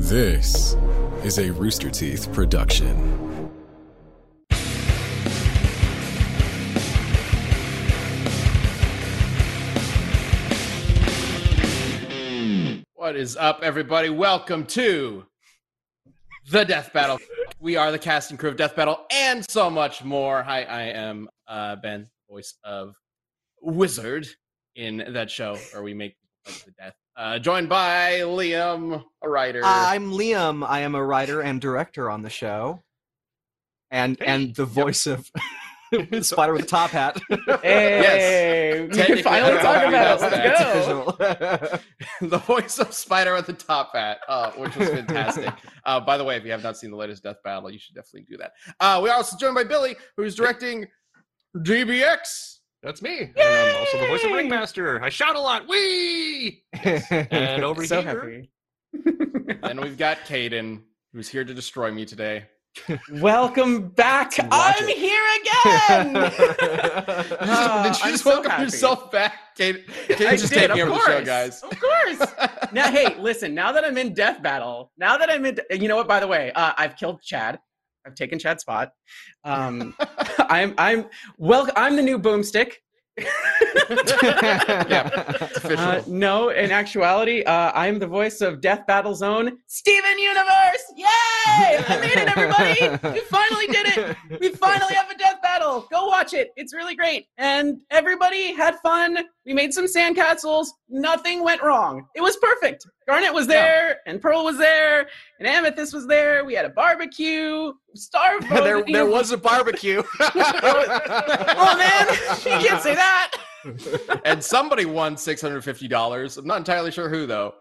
This is a Rooster Teeth production. What is up, everybody? Welcome to the Death Battle. We are the cast and crew of Death Battle and so much more. Hi, I am uh, Ben, voice of Wizard in that show where we make the death. Uh, joined by Liam, a writer. I'm Liam. I am a writer and director on the show, and and the voice of Spider with a top hat. Hey, we can finally talk about it. you Let's go. Official. the voice of Spider with the top hat, uh, which was fantastic. uh, by the way, if you have not seen the latest Death Battle, you should definitely do that. Uh, we are also joined by Billy, who's directing DBX. That's me. And I'm also the voice of Ringmaster. I shout a lot. Wee! And over so here, happy. And we've got Caden, who's here to destroy me today. Welcome back. I'm it. here again. Ah, Did you I'm just so welcome happy. yourself back? Caden, I Caden's just did, taking of over the show, course. guys. Of course. now, hey, listen. Now that I'm in Death Battle, now that I'm in, you know what? By the way, uh, I've killed Chad. I've taken Chad's spot. Um, I'm, I'm, well, I'm the new boomstick. Official. Uh, no, in actuality, uh, I'm the voice of Death Battle Zone, Steven Universe! Yay! I made it, everybody! We finally did it! We finally have a death battle! Go watch it! It's really great. And everybody had fun. We made some sandcastles. Nothing went wrong. It was perfect. Garnet was there, and Pearl was there, and Amethyst was there. We had a barbecue. Starved. there, there was a barbecue. Oh man, you can't say that. and somebody won $650. I'm not entirely sure who, though.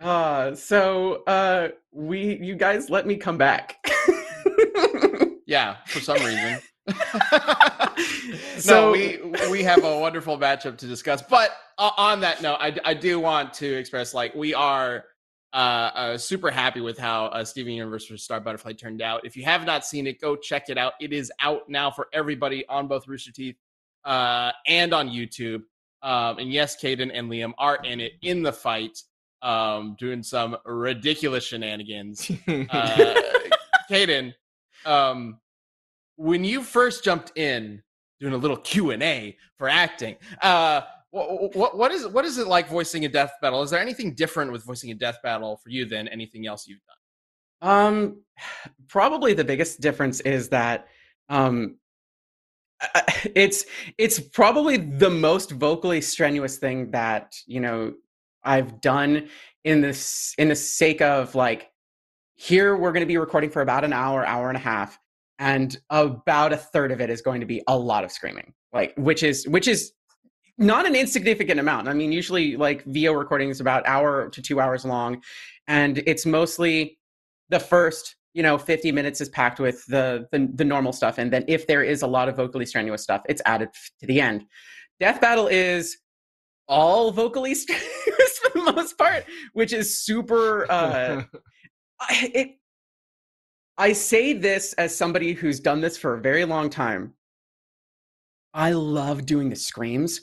Uh, so uh, we, you guys, let me come back. Yeah, for some reason. So- no, we we have a wonderful matchup to discuss. But on that note, I, I do want to express like we are uh, uh, super happy with how uh, Steven Universe Star Butterfly turned out. If you have not seen it, go check it out. It is out now for everybody on both Rooster Teeth uh, and on YouTube. Um, and yes, Caden and Liam are in it in the fight, um, doing some ridiculous shenanigans uh, Caden, um, when you first jumped in, doing a little Q and A for acting, uh, what, what is what is it like voicing a death battle? Is there anything different with voicing a death battle for you than anything else you've done? Um, probably the biggest difference is that um, it's it's probably the most vocally strenuous thing that you know I've done in this in the sake of like here we're going to be recording for about an hour, hour and a half, and about a third of it is going to be a lot of screaming, like which is which is not an insignificant amount. I mean, usually like VO recording is about hour to two hours long, and it's mostly the first you know 50 minutes is packed with the, the the normal stuff and then if there is a lot of vocally strenuous stuff it's added to the end death battle is all vocally strenuous for the most part which is super uh it i say this as somebody who's done this for a very long time i love doing the screams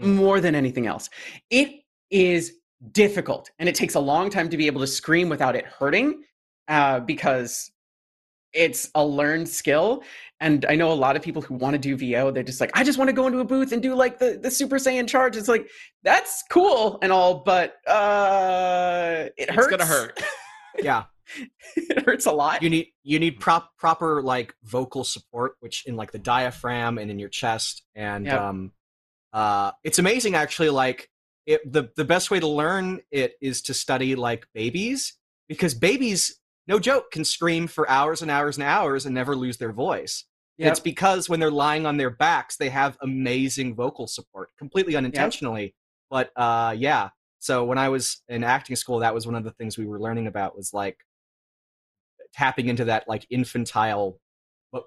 Mm. more than anything else it is difficult and it takes a long time to be able to scream without it hurting uh, because it's a learned skill. And I know a lot of people who want to do VO, they're just like, I just want to go into a booth and do like the, the Super Saiyan charge. It's like, that's cool and all, but uh, it hurts It's gonna hurt. yeah, it hurts a lot. you need you need prop proper like vocal support, which in like the diaphragm and in your chest, and Yep. um, uh, it's amazing actually. Like it, the the best way to learn it is to study like babies because babies, no joke, can scream for hours and hours and hours and never lose their voice. Yep. It's because when they're lying on their backs, they have amazing vocal support, completely unintentionally. But uh, yeah. So when I was in acting school, that was one of the things we were learning about was like tapping into that like infantile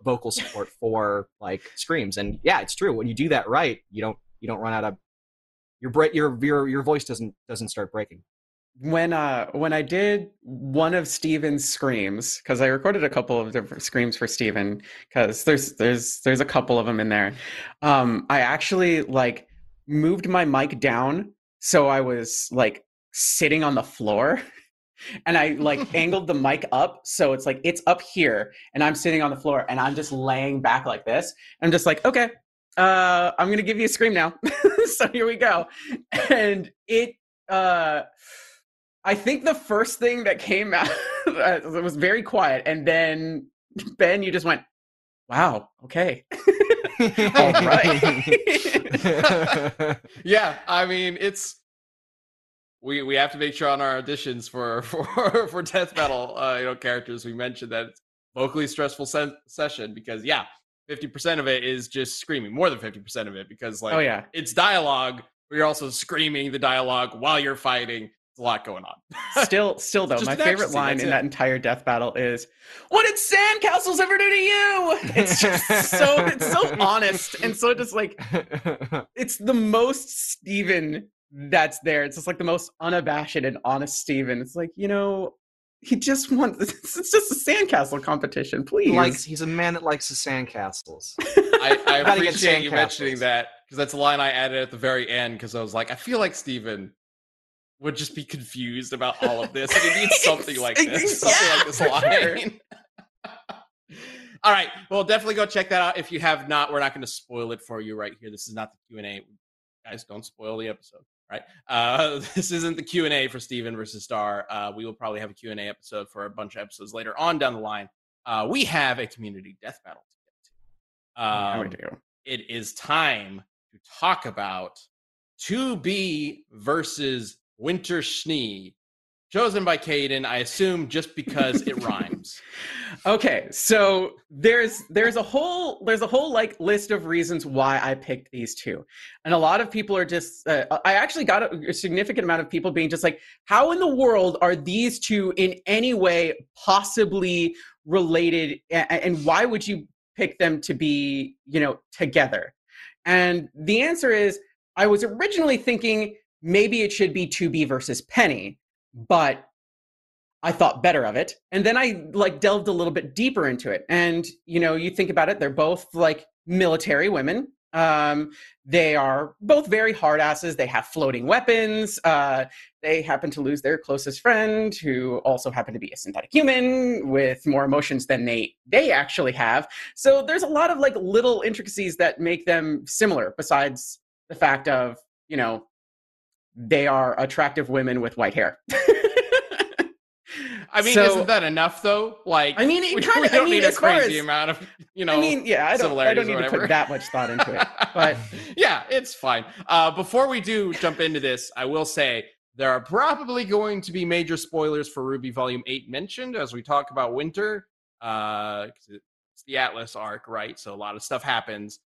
vocal support for like screams. And yeah, it's true. When you do that right, you don't you don't run out of your bre- your your your voice doesn't doesn't start breaking. when uh when I did one of Steven's screams because I recorded a couple of different screams for Steven because there's there's there's a couple of them in there. Um, I actually like moved my mic down so I was like sitting on the floor. And I like angled the mic up so it's like it's up here and I'm sitting on the floor and I'm just laying back like this. I'm just like, okay, uh, I'm gonna give you a scream now. so here we go. And it uh I think the first thing that came out it was very quiet, and then Ben, you just went, "Wow, okay, all right." yeah, I mean it's we we have to make sure on our auditions for for for death metal uh, you know characters we mentioned that it's vocally stressful se- session because yeah, fifty percent of it is just screaming, more than fifty percent of it because like oh yeah, it's dialogue. But you're also screaming the dialogue while you're fighting. There's a lot going on. still, still though, my favorite line in it. that entire death battle is, "What did sandcastles ever do to you?" It's just so it's so honest and so just like it's the most Steven that's there. It's just like the most unabashed and honest Steven. It's like, you know, he just wants it's just a sandcastle competition, please. he likes, he's a man that likes the sandcastles. I, I Gotta get appreciate you mentioning that because that's a line I added at the very end because I was like, I feel like Steven would just be confused about all of this and he needs something like this, something like this Yeah, for sure. line. all right, well, definitely go check that out if you have not. We're not going to spoil it for you right here. This is not the Q and A. Guys, don't spoil the episode. Right, uh, this isn't the Q and A for Steven versus Star. Uh, we will probably have a Q and A episode for a bunch of episodes later on down the line. Uh, we have a community death battle to get to. Yeah, we Um, do. it is time to talk about 2B versus Winter Schnee, chosen by Caden, I assume just because it rhymes. Okay, so there's there's a whole there's a whole like list of reasons why I picked these two, and a lot of people are just uh, I actually got a, a significant amount of people being just like, how in the world are these two in any way possibly related, and, why would you pick them to be you know together? And the answer is, I was originally thinking maybe it should be 2B versus Penny, but I thought better of it. And then I like delved a little bit deeper into it. And you know, you think about it, they're both like military women. Um, they are both very hard asses. They have floating weapons. Uh, they happen to lose their closest friend, who also happened to be a synthetic human with more emotions than they they actually have. So there's a lot of like little intricacies that make them similar. Besides the fact of you know they are attractive women with white hair. I mean, So- isn't that enough though? Like, I mean, it we, kinda- we don't I mean, need a crazy as- amount of, you know. I mean, yeah, I don't, I don't need to put that much thought into it. But yeah, it's fine. Uh, before we do jump into this, I will say there are probably going to be major spoilers for RWBY Volume 8 mentioned as we talk about Winter. Uh, it's the Atlas arc, right? So a lot of stuff happens.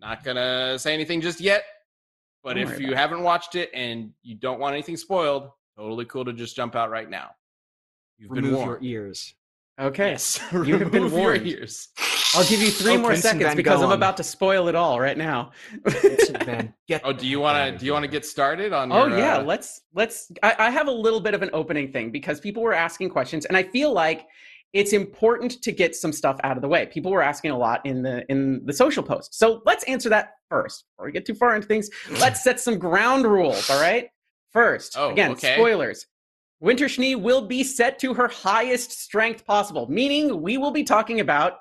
Not going to say anything just yet. But Don't if you haven't watched it and you don't want anything spoiled, totally cool to just jump out right now. You've been Remove your ears. okay, Yes, You have been remove your ears. I'll give you three Oh, more Vincent seconds Van because I'm about to spoil it all right now. Vincent get Oh, do you want to? Do you want to get started on? Oh your, yeah, uh, let's let's. I, I have a little bit of an opening thing because people were asking questions, and I feel like it's important to get some stuff out of the way. People were asking a lot in the in the social post, so let's answer that first before we get too far into things. Let's set some ground rules. All right. First, Oh, again, okay. spoilers. Winter Schnee will be set to her highest strength possible, meaning we will be talking about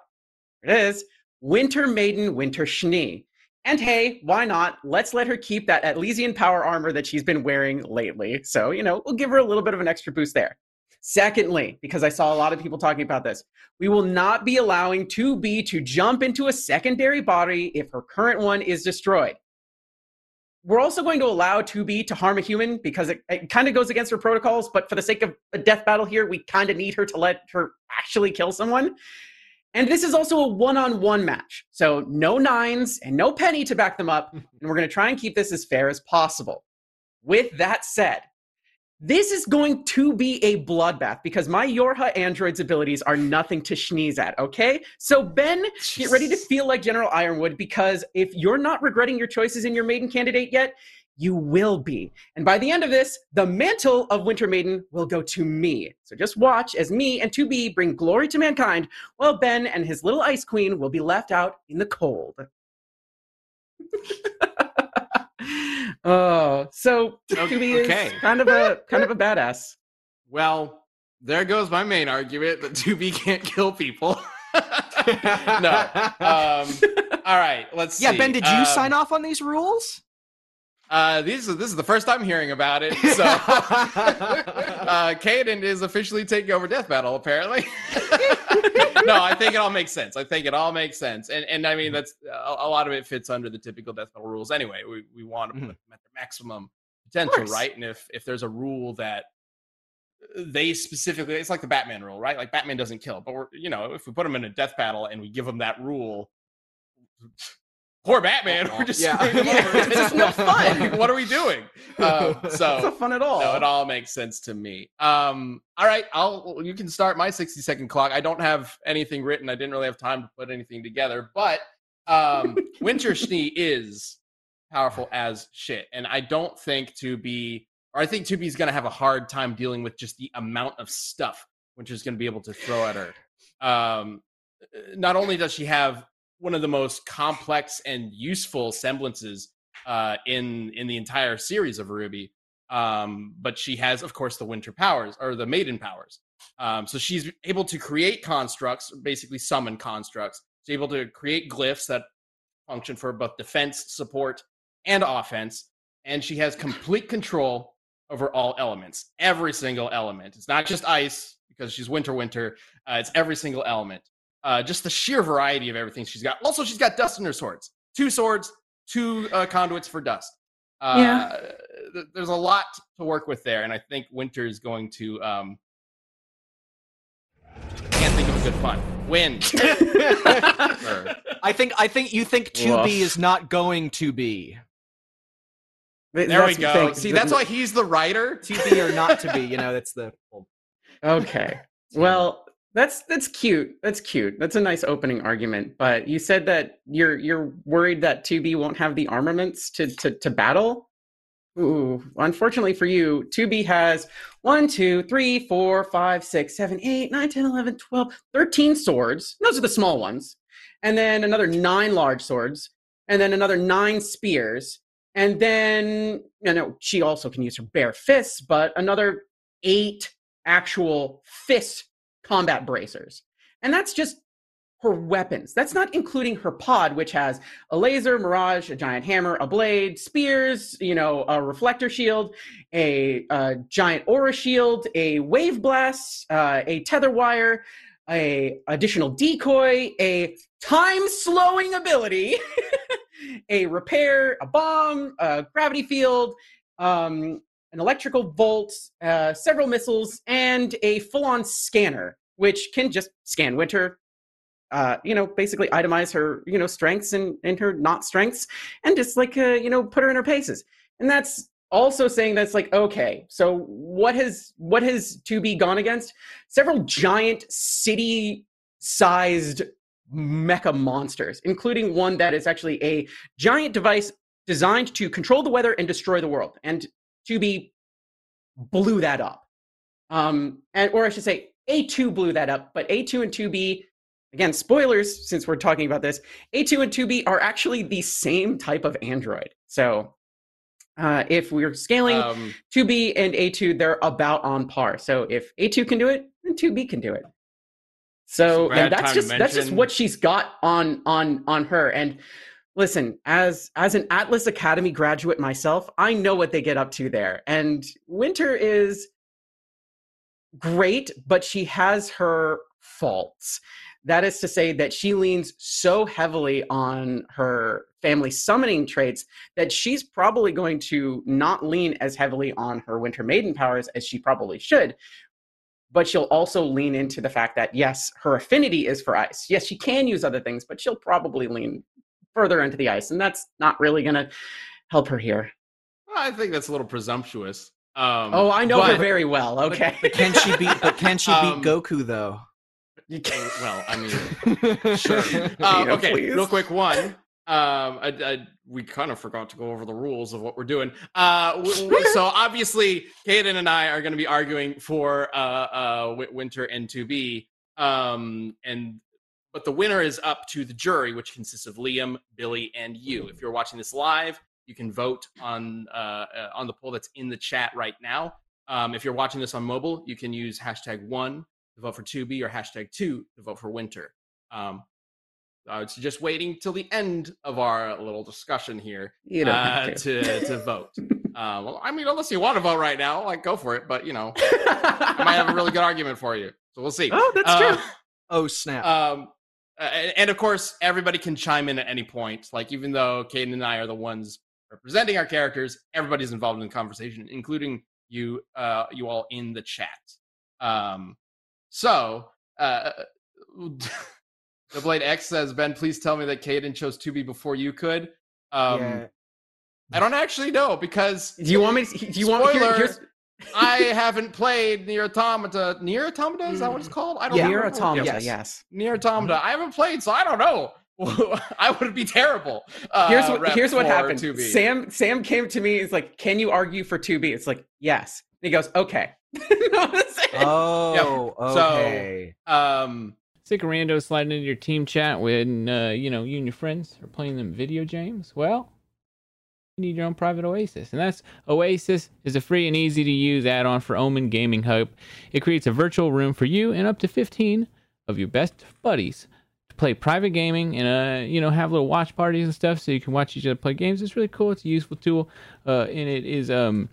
here it is Winter Maiden Winter Schnee. And hey, why not? Let's let her keep that Elysian power armor that she's been wearing lately. So, you know, we'll give her a little bit of an extra boost there. Secondly, because I saw a lot of people talking about this, we will not be allowing 2B to jump into a secondary body if her current one is destroyed. We're also going to allow 2B to harm a human because it, it kind of goes against her protocols, but for the sake of a death battle here, we kind of need her to let her actually kill someone. And this is also a one on one match. So no nines and no penny to back them up. And we're going to try and keep this as fair as possible. With that said, this is going to be a bloodbath because my YoRHa android's abilities are nothing to sneeze at, okay? So, Ben, get ready to feel like General Ironwood because if you're not regretting your choices in your maiden candidate yet, you will be. And by the end of this, the mantle of Winter Maiden will go to me. So just watch as me and 2B bring glory to mankind while Ben and his little ice queen will be left out in the cold. Oh, so Okay. 2B is Okay. kind of a kind of a badass. Well, there goes my main argument that 2B can't kill people. no. Um, all right, let's yeah, see. Ben, did you Um, sign off on these rules? Uh, these this is the first I'm hearing about it. So, uh, Caden is officially taking over Death Battle. Apparently, no, I think it all makes sense. I think it all makes sense, and and I mean that's a, a lot of it fits under the typical Death Battle rules. Anyway, we we want to put them at their maximum potential, right? And if if there's a rule that they specifically, it's like the Batman rule, right? Like Batman doesn't kill, but we're you know if we put them in a Death Battle and we give them that rule. Poor Batman. We're just Yeah. screwing him over. it's just no fun. What are we doing? Um, It's not so fun at all. no, it all makes sense to me. Um, all right, I'll you can start my 60 second clock. I don't have anything written. I didn't really have time to put anything together, but um, Winter Schnee is powerful as shit, and I don't think to be, or I think 2B is going to have a hard time dealing with just the amount of stuff Winter's going to be able to throw at her. Um, not only does she have one of the most complex and useful semblances uh, in in the entire series of RWBY, um, but she has, of course, the Winter powers or the Maiden powers. Um, so she's able to create constructs, basically summon constructs. She's able to create glyphs that function for both defense, support, and offense. And she has complete control over all elements, every single element. It's not just ice because she's Winter Winter. Uh, it's every single element. Uh, just the sheer variety of everything she's got. Also, she's got dust in her swords. Two swords, two uh, conduits for dust. Uh, Yeah. th- There's a lot to work with there, and I think Winter is going to. Um, can't think of a good pun. Win. I think I think you think 2B Woof. is not going to be. there we That's the go. thing. See, that's why he's the writer. To be or not to be, you know, that's the Okay. Well, that's that's cute. That's cute. That's a nice opening argument. But you said that you're you're worried that 2B won't have the armaments to to, to battle. Ooh, unfortunately for you, 2B has 1, 2, 3, 4, 5, 6, 7, 8, 9, 10, 11, 12, 13 swords. Those are the small ones. And then another nine large swords. And then another nine spears. And then, you know, she also can use her bare fists, but another eight actual fist combat bracers. And that's just her weapons. That's not including her pod, which has a laser, mirage, a giant hammer, a blade, spears, you know, a reflector shield, a, uh giant aura shield, a wave blast, uh, a tether wire, a additional decoy, a time slowing ability, a repair, a bomb, a gravity field, um, an electrical bolt, uh, several missiles, and a full-on scanner, which can just scan Winter. Uh, you know, basically itemize her, you know, strengths and, and her not strengths, and just like, uh, you know, put her in her paces. And that's also saying that's like, okay, so what has what has to be gone against? Several giant city-sized mecha monsters, including one that is actually a giant device designed to control the weather and destroy the world. And 2B blew that up. Um, and or I should say, A2 blew that up, but A2 and 2B, again, spoilers since we're talking about this, A2 and 2B are actually the same type of android. So uh, if we're scaling Um, 2B and A2, they're about on par. So if A2 can do it, then 2B can do it. So that's just that's just what she's got on on on her. And listen, as as an Atlas Academy graduate myself, I know what they get up to there. And Winter is great, but she has her faults. That is to say that she leans so heavily on her family summoning traits that she's probably going to not lean as heavily on her Winter Maiden powers as she probably should. But she'll also lean into the fact that, yes, her affinity is for ice. Yes, she can use other things, but she'll probably lean further into the ice. And that's not really going to help her here. I think that's a little presumptuous. Um, Oh, I know her very well. Okay. But can she beat? But can she beat Um, Goku though? You Uh, can- well, I mean, sure. Uh, okay, please. real quick one. Um, I, I, we kind of forgot to go over the rules of what we're doing. Uh, so obviously, Caden and I are going to be arguing for uh, uh, Winter and 2B. Um, and but the winner is up to the jury, which consists of Liam, Billy, and you. If you're watching this live, You can vote on uh, uh, on the poll that's in the chat right now. Um, if you're watching this on mobile, you can use hashtag one to vote for 2B or hashtag two to vote for Winter. Um, I was just waiting till the end of our little discussion here You don't uh, to. to to vote. Uh, well, I mean, unless you want to vote right now, like go for it. But you know, I might have a really good argument for you, so we'll see. oh, that's Uh, true. Oh snap! um, uh, and, and of course, everybody can chime in at any point. Like, even though Caden and I are the ones representing our characters, everybody's involved in the conversation, including you, uh, you all in the chat. Um, so, uh, the Blade X says, Ben, please tell me that Caden chose 2B before you could. Um, yeah. I don't actually know because Do you want me? To, do you want? Spoiler. here's- I haven't played NieR Automata. NieR Automata is that what it's called? I don't Yeah. know. NieR Automata, Yes. yes. NieR Automata. I haven't played, so I don't know. I would be terrible. Uh, Here's what rep here's what happened. 2B. Sam Sam came to me. He's like, "Can you argue for 2B?" It's like, "Yes." And he goes, "Okay." That's it. Oh, So- okay. Um, Sick of rando sliding into your team chat when uh, you know you and your friends are playing them video games. Well, you need your own private Oasis, and that's Oasis is a free and easy to use add-on for Omen Gaming Hub. It creates a virtual room for you and up to 15 of your best buddies to play private gaming and uh you know have little watch parties and stuff so you can watch each other play games. It's really cool. It's a useful tool, uh, and it is um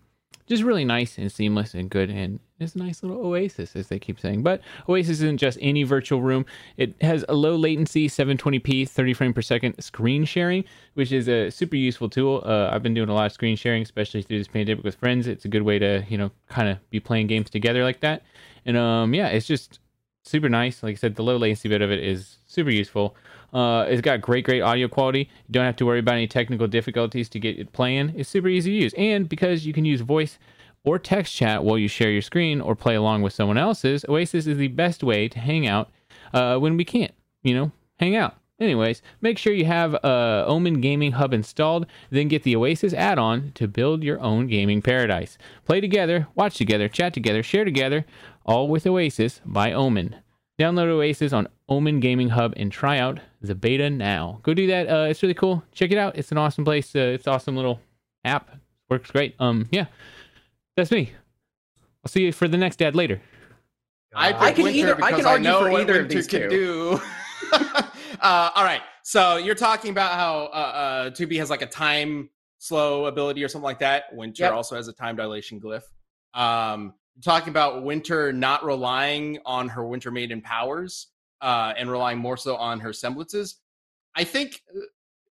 just really nice and seamless and good and it's a nice little oasis as they keep saying. But oasis isn't just any virtual room. It has a low latency 720p 30 frame per second screen sharing which is a super useful tool. Uh, i've been doing a lot of screen sharing especially through this pandemic with friends. It's a good way to you know kind of be playing games together like that. And um yeah it's just super nice. Like i said the low latency bit of it is super useful uh, it's got great, great audio quality. You don't have to worry about any technical difficulties to get it playing. It's super easy to use. And because you can use voice or text chat while you share your screen or play along with someone else's, Oasis is the best way to hang out uh, when we can't, you know, hang out. Anyways, make sure you have uh, Omen Gaming Hub installed, then get the Oasis add on to build your own gaming paradise. Play together, watch together, chat together, share together, all with Oasis by Omen. Download Oasis on Omen Gaming Hub and try out the beta now. Go do that. Uh, it's really cool. Check it out. It's an awesome place. Uh, it's an awesome little app. Works great. Um, yeah, that's me. I'll see you for the next ad later. I, I can either- I can argue know for either of Winter these can two. do. uh, all right, so you're talking about how uh, uh, 2B has like a time slow ability or something like that. Winter Yep. also has a time dilation glyph. Um, you're talking about Winter not relying on her Winter Maiden powers uh, and relying more so on her semblances. I think, uh,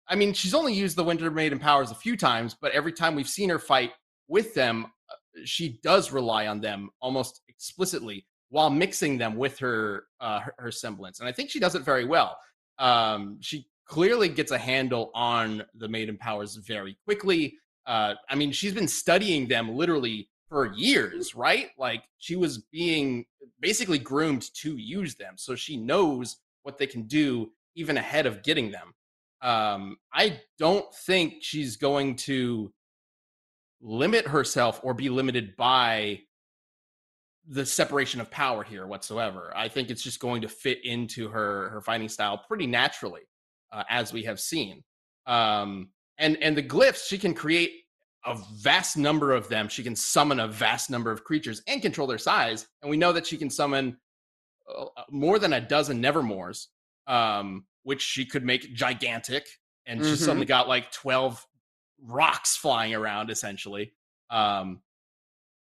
I mean, she's only used the Winter Maiden powers a few times, but every time we've seen her fight with them, uh, she does rely on them almost explicitly while mixing them with her uh, her, her semblance, and I think she does it very well. Um, she clearly gets a handle on the maiden powers very quickly. Uh, I mean, she's been studying them literally for years, right? Like she was being basically groomed to use them, so she knows what they can do even ahead of getting them. Um, I don't think she's going to limit herself or be limited by the separation of power here whatsoever. I think it's just going to fit into her her fighting style pretty naturally, uh, as we have seen. Um, and and the glyphs she can create a vast number of them. She can summon a vast number of creatures and control their size. And we know that she can summon uh, more than a dozen Nevermores, um, which she could make gigantic. And she's Mhm. suddenly got like twelve rocks flying around, essentially. Um,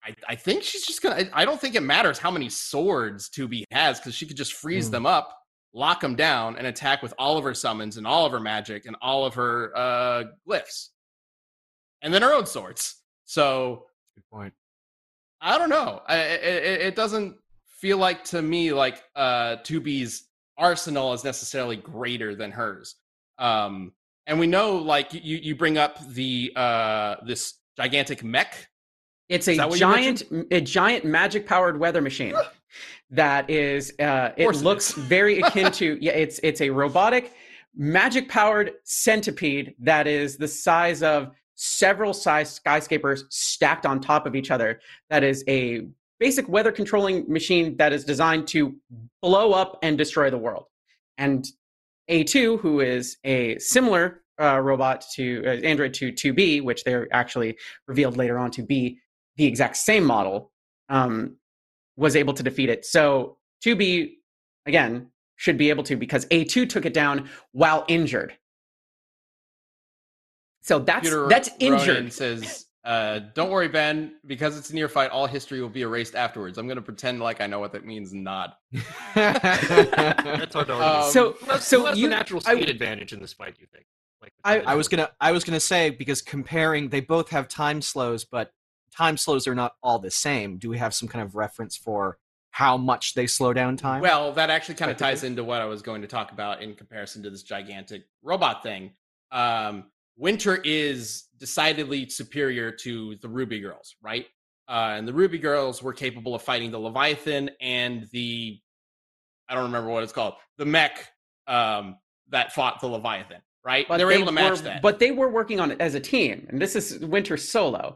I, I think she's just gonna. I, I don't think it matters how many swords 2B has because she could just freeze Hmm. them up, lock them down, and attack with all of her summons and all of her magic and all of her uh, glyphs, and then her own swords. So Good point. I don't know. I, it, it doesn't feel like to me like uh 2B's arsenal is necessarily greater than hers. Um, and we know like you you bring up the uh this gigantic mech It's a that what you giant, a giant magic powered weather machine that is. Uh, it looks is. very akin to. Yeah, it's it's a robotic, magic powered centipede that is the size of several size skyscrapers stacked on top of each other. That is a basic weather controlling machine that is designed to blow up and destroy the world. And A2, who is a similar uh, robot to uh, android to 2b which they're actually revealed later on to be the exact same model um, was able to defeat it so 2b again should be able to because a2 took it down while injured so that's Computer that's Ronin injured says, uh, "Don't worry, Ben. Because it's a NieR fight, all history will be erased afterwards. I'm going to pretend like I know what that means and nod." That's hard to argue. Um, so Who has- so who has you the natural I- speed advantage in this fight? You think? Like, I- I was gonna I was gonna say because comparing they both have time slows, but time slows are not all the same. Do we have some kind of reference for how much they slow down time? Well, that actually kind of ties into what I was going to talk about in comparison to this gigantic robot thing. Um, Winter is decidedly superior to the RWBY Girls, right? Uh, and the RWBY Girls were capable of fighting the Leviathan and the I don't remember what it's called, the mech um, that fought the Leviathan, right? they were able to match were, that. But they were working on it as a team, and this is Winter solo.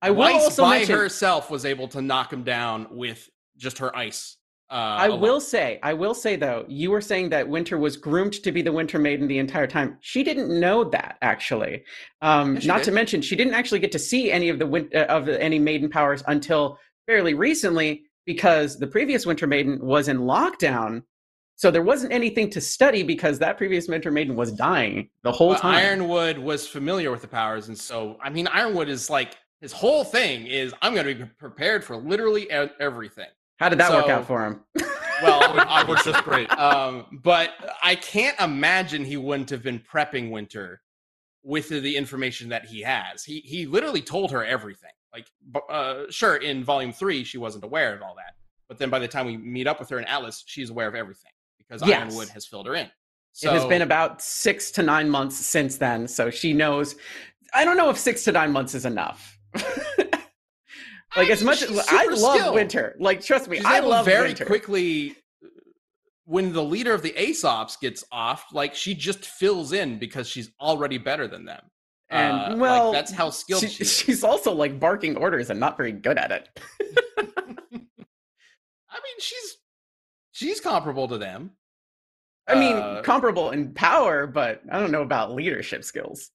I will also by mention. herself was able to knock him down with just her ice. Uh, I alone. will say, I will say though, you were saying that Winter was groomed to be the Winter Maiden the entire time. She didn't know that actually. Um, not did. to mention, she didn't actually get to see any of the win- uh, of any Maiden powers until fairly recently because the previous Winter Maiden was in lockdown. So there wasn't anything to study because that previous Winter Maiden was dying the whole But time. Ironwood was familiar with the powers, and so I mean, Ironwood is like his whole thing is I'm going to be prepared for literally everything. How did that work out for him? Well, That was just great. um, but I can't imagine he wouldn't have been prepping Winter with the information that he has. He he literally told her everything. Like, uh, sure, in Volume Three, she wasn't aware of all that, but then by the time we meet up with her in Atlas, she's aware of everything because Yes. Ironwood has filled her in. it has been about six to nine months since then, so she knows. I don't know if six to nine months is enough. like as much as I love skilled. winter, like trust me, She's I love very winter. quickly when the leader of the Ace Ops gets off, like she just fills in because she's already better than them. And, Uh, like, well, that's how skilled She- she, is. she's also like barking orders and not very good at it. I mean, she's she's comparable to them. I mean, Uh, comparable in power, but I don't know about leadership skills.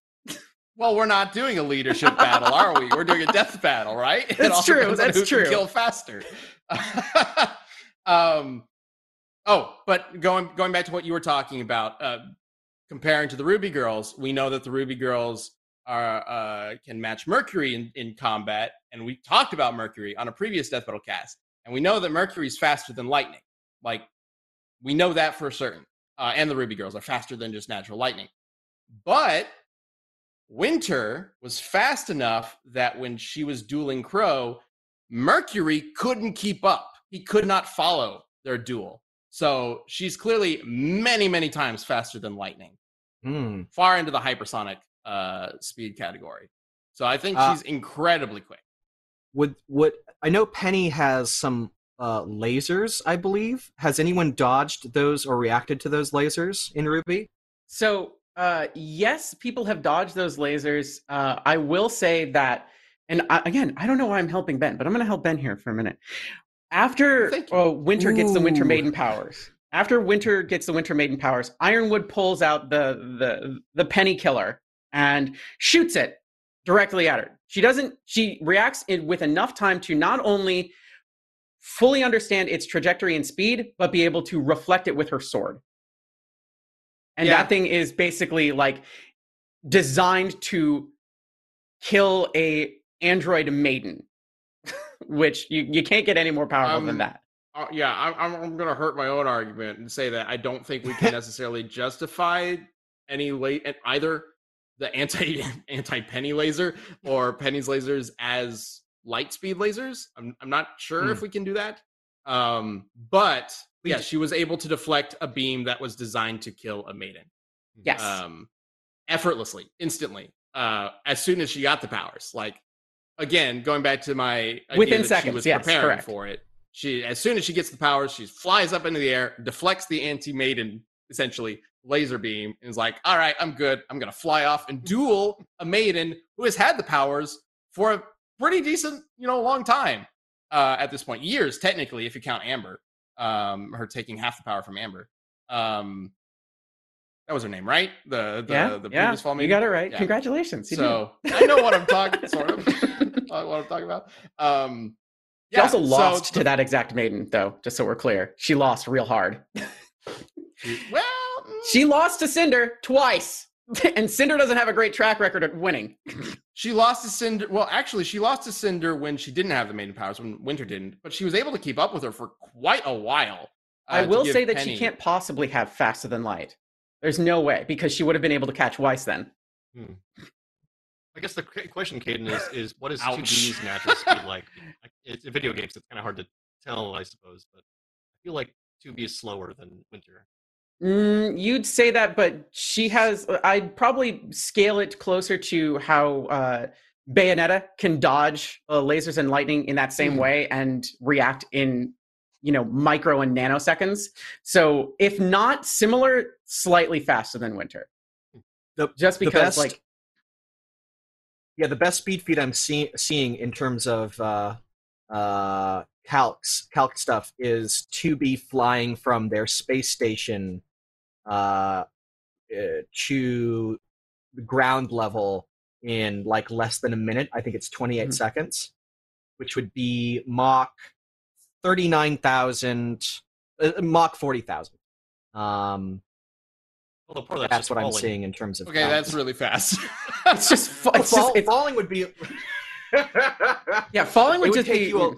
Well, we're not doing a leadership battle, are we? We're doing a death battle, right? That's true, that's true. Kill faster. um. Oh, but going going back to what you were talking about, uh, comparing to the RWBY Girls, we know that the RWBY Girls are uh, can match Mercury in, in combat, and we talked about Mercury on a previous Death Battle cast, and we know that Mercury is faster than lightning. Like we know that for certain, uh, and the RWBY Girls are faster than just natural lightning. But Winter was fast enough that when she was dueling Qrow, Mercury couldn't keep up. He could not follow their duel. So she's clearly many, many times faster than lightning, Hmm. far into the hypersonic uh, speed category. So I think Uh, she's incredibly quick. Would would I know Penny has some uh, lasers? I believe. Has anyone dodged those or reacted to those lasers in RWBY? So, uh, yes, people have dodged those lasers. Uh, I will say that, and I, again, I don't know why I'm helping Ben, but I'm going to help Ben here for a minute. After uh, Winter gets the Winter Maiden powers, after Winter gets the Winter Maiden powers, Ironwood pulls out the the the Penny Killer and shoots it directly at her. She doesn't. She reacts with enough time to not only fully understand its trajectory and speed, but be able to reflect it with her sword. And Yeah. that thing is basically like designed to kill a android maiden, which you, you can't get any more powerful than Um, that. Uh, yeah, I'm, I'm, I'm going to hurt my own argument and say that I don't think we can necessarily justify any late and either the anti anti penny laser or penny's lasers as light speed lasers. I'm I'm not sure if Hmm. we can do that. Um, but yeah, she was able to deflect a beam that was designed to kill a maiden. Yes. Um, effortlessly, instantly, uh, as soon as she got the powers. Like again, going back to my Within seconds, she was yes, preparing correct. for it. She as soon as she gets the powers, she flies up into the air, deflects the anti-maiden essentially laser beam, and is like, "All right, I'm good. I'm gonna fly off and duel a maiden who has had the powers for a pretty decent, you know, long time uh, at this point, years technically, if you count Amber, um, her taking half the power from Amber." Um, That was her name, right? The the, yeah, the yeah, previous fall you got it right. Yeah. Congratulations. you did. So I know what I'm talking, sort of, what I'm talking about. Um, she yeah, also so lost the- to that exact maiden, though. Just so we're clear, she lost real hard. Well, mm, She lost to Cinder twice, and Cinder doesn't have a great track record of winning. she lost to Cinder. Well, actually, she lost to Cinder when she didn't have the maiden powers, when Winter didn't. But she was able to keep up with her for quite a while. uh, I will say that Penny- she can't possibly have faster than light. There's no way because she would have been able to catch Weiss then. I guess the question, Caden, is is what is Ouch. 2B's natural speed like? It's in video games. It's kind of hard to tell, I suppose, but I feel like 2B is slower than Winter. Mm, you'd say that, but she has. I'd probably scale it closer to how uh, Bayonetta can dodge uh, lasers and lightning in that same Mhm. way and react in, you know, micro and nanoseconds. So, if not similar, slightly faster than Winter. The- Just because, like, Yeah, the best speed feed I'm see- seeing in terms of uh, uh, calcs, calc stuff is to be flying from their space station uh, uh, to the ground level in like less than a minute. I think it's 28 Mhm. seconds, which would be Mach 39,000, uh, Mach 40,000. Um, part of that's, that's what I'm seeing in terms of. Okay, that's really fast. it's just, Well, it's just it's, falling would be. yeah, falling would, would just take be. you a-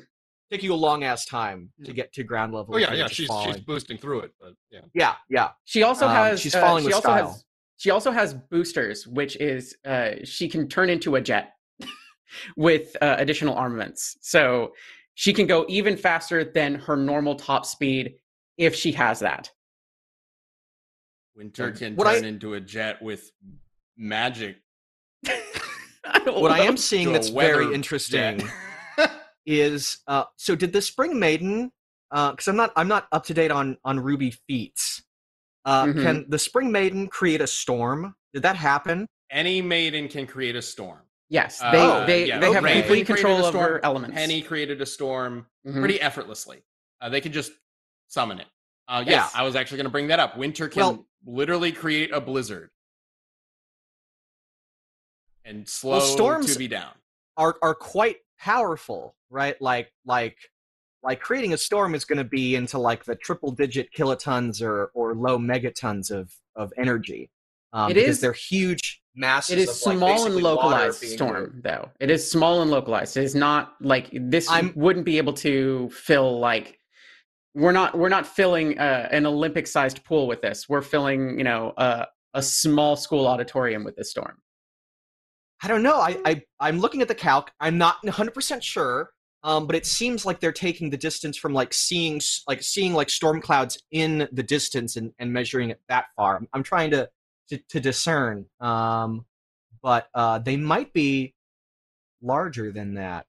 take you a long ass time to get to ground level. Oh yeah, yeah. She's falling. she's boosting through it, but yeah. yeah, yeah. She also Um, has. she's uh, falling she with also style. Has, she also has boosters, which is uh, she can turn into a jet with uh, additional armaments. So she can go even faster than her normal top speed if she has that. Winter can What I- turn into a jet with magic. What I am seeing to that's very interesting jet. is uh, so did the Spring Maiden? Because I'm not I'm not up to date on on RWBY feats. Uh, Mhm. Can the Spring Maiden create a storm? Did that happen? Any maiden can create a storm. yes, they Uh, they, yeah, they have okay. complete control a over storm, elements. Penny created a storm Mhm. pretty effortlessly. Uh, they can just summon it. Uh, yes, Yeah. I was actually going to bring that up. Winter can Well- literally create a blizzard and slow storms- to be down. Are are quite powerful, right? Like like like creating a storm is going to be into like the triple digit kilotons or or low megatons of of energy. Um, It because is- they're huge masses. It is of, like, small and localized storm, though. It is small and localized. It is not like this I'm- wouldn't be able to fill like we're not we're not filling uh, an Olympic sized pool with this. We're filling you know uh, a small school auditorium with this storm. I don't know. I, I I'm looking at the calc. I'm not 100 percent sure, um, but it seems like they're taking the distance from like seeing like seeing like storm clouds in the distance and, and measuring it that far. I'm, I'm trying to to, to discern, um, but uh, they might be larger than that.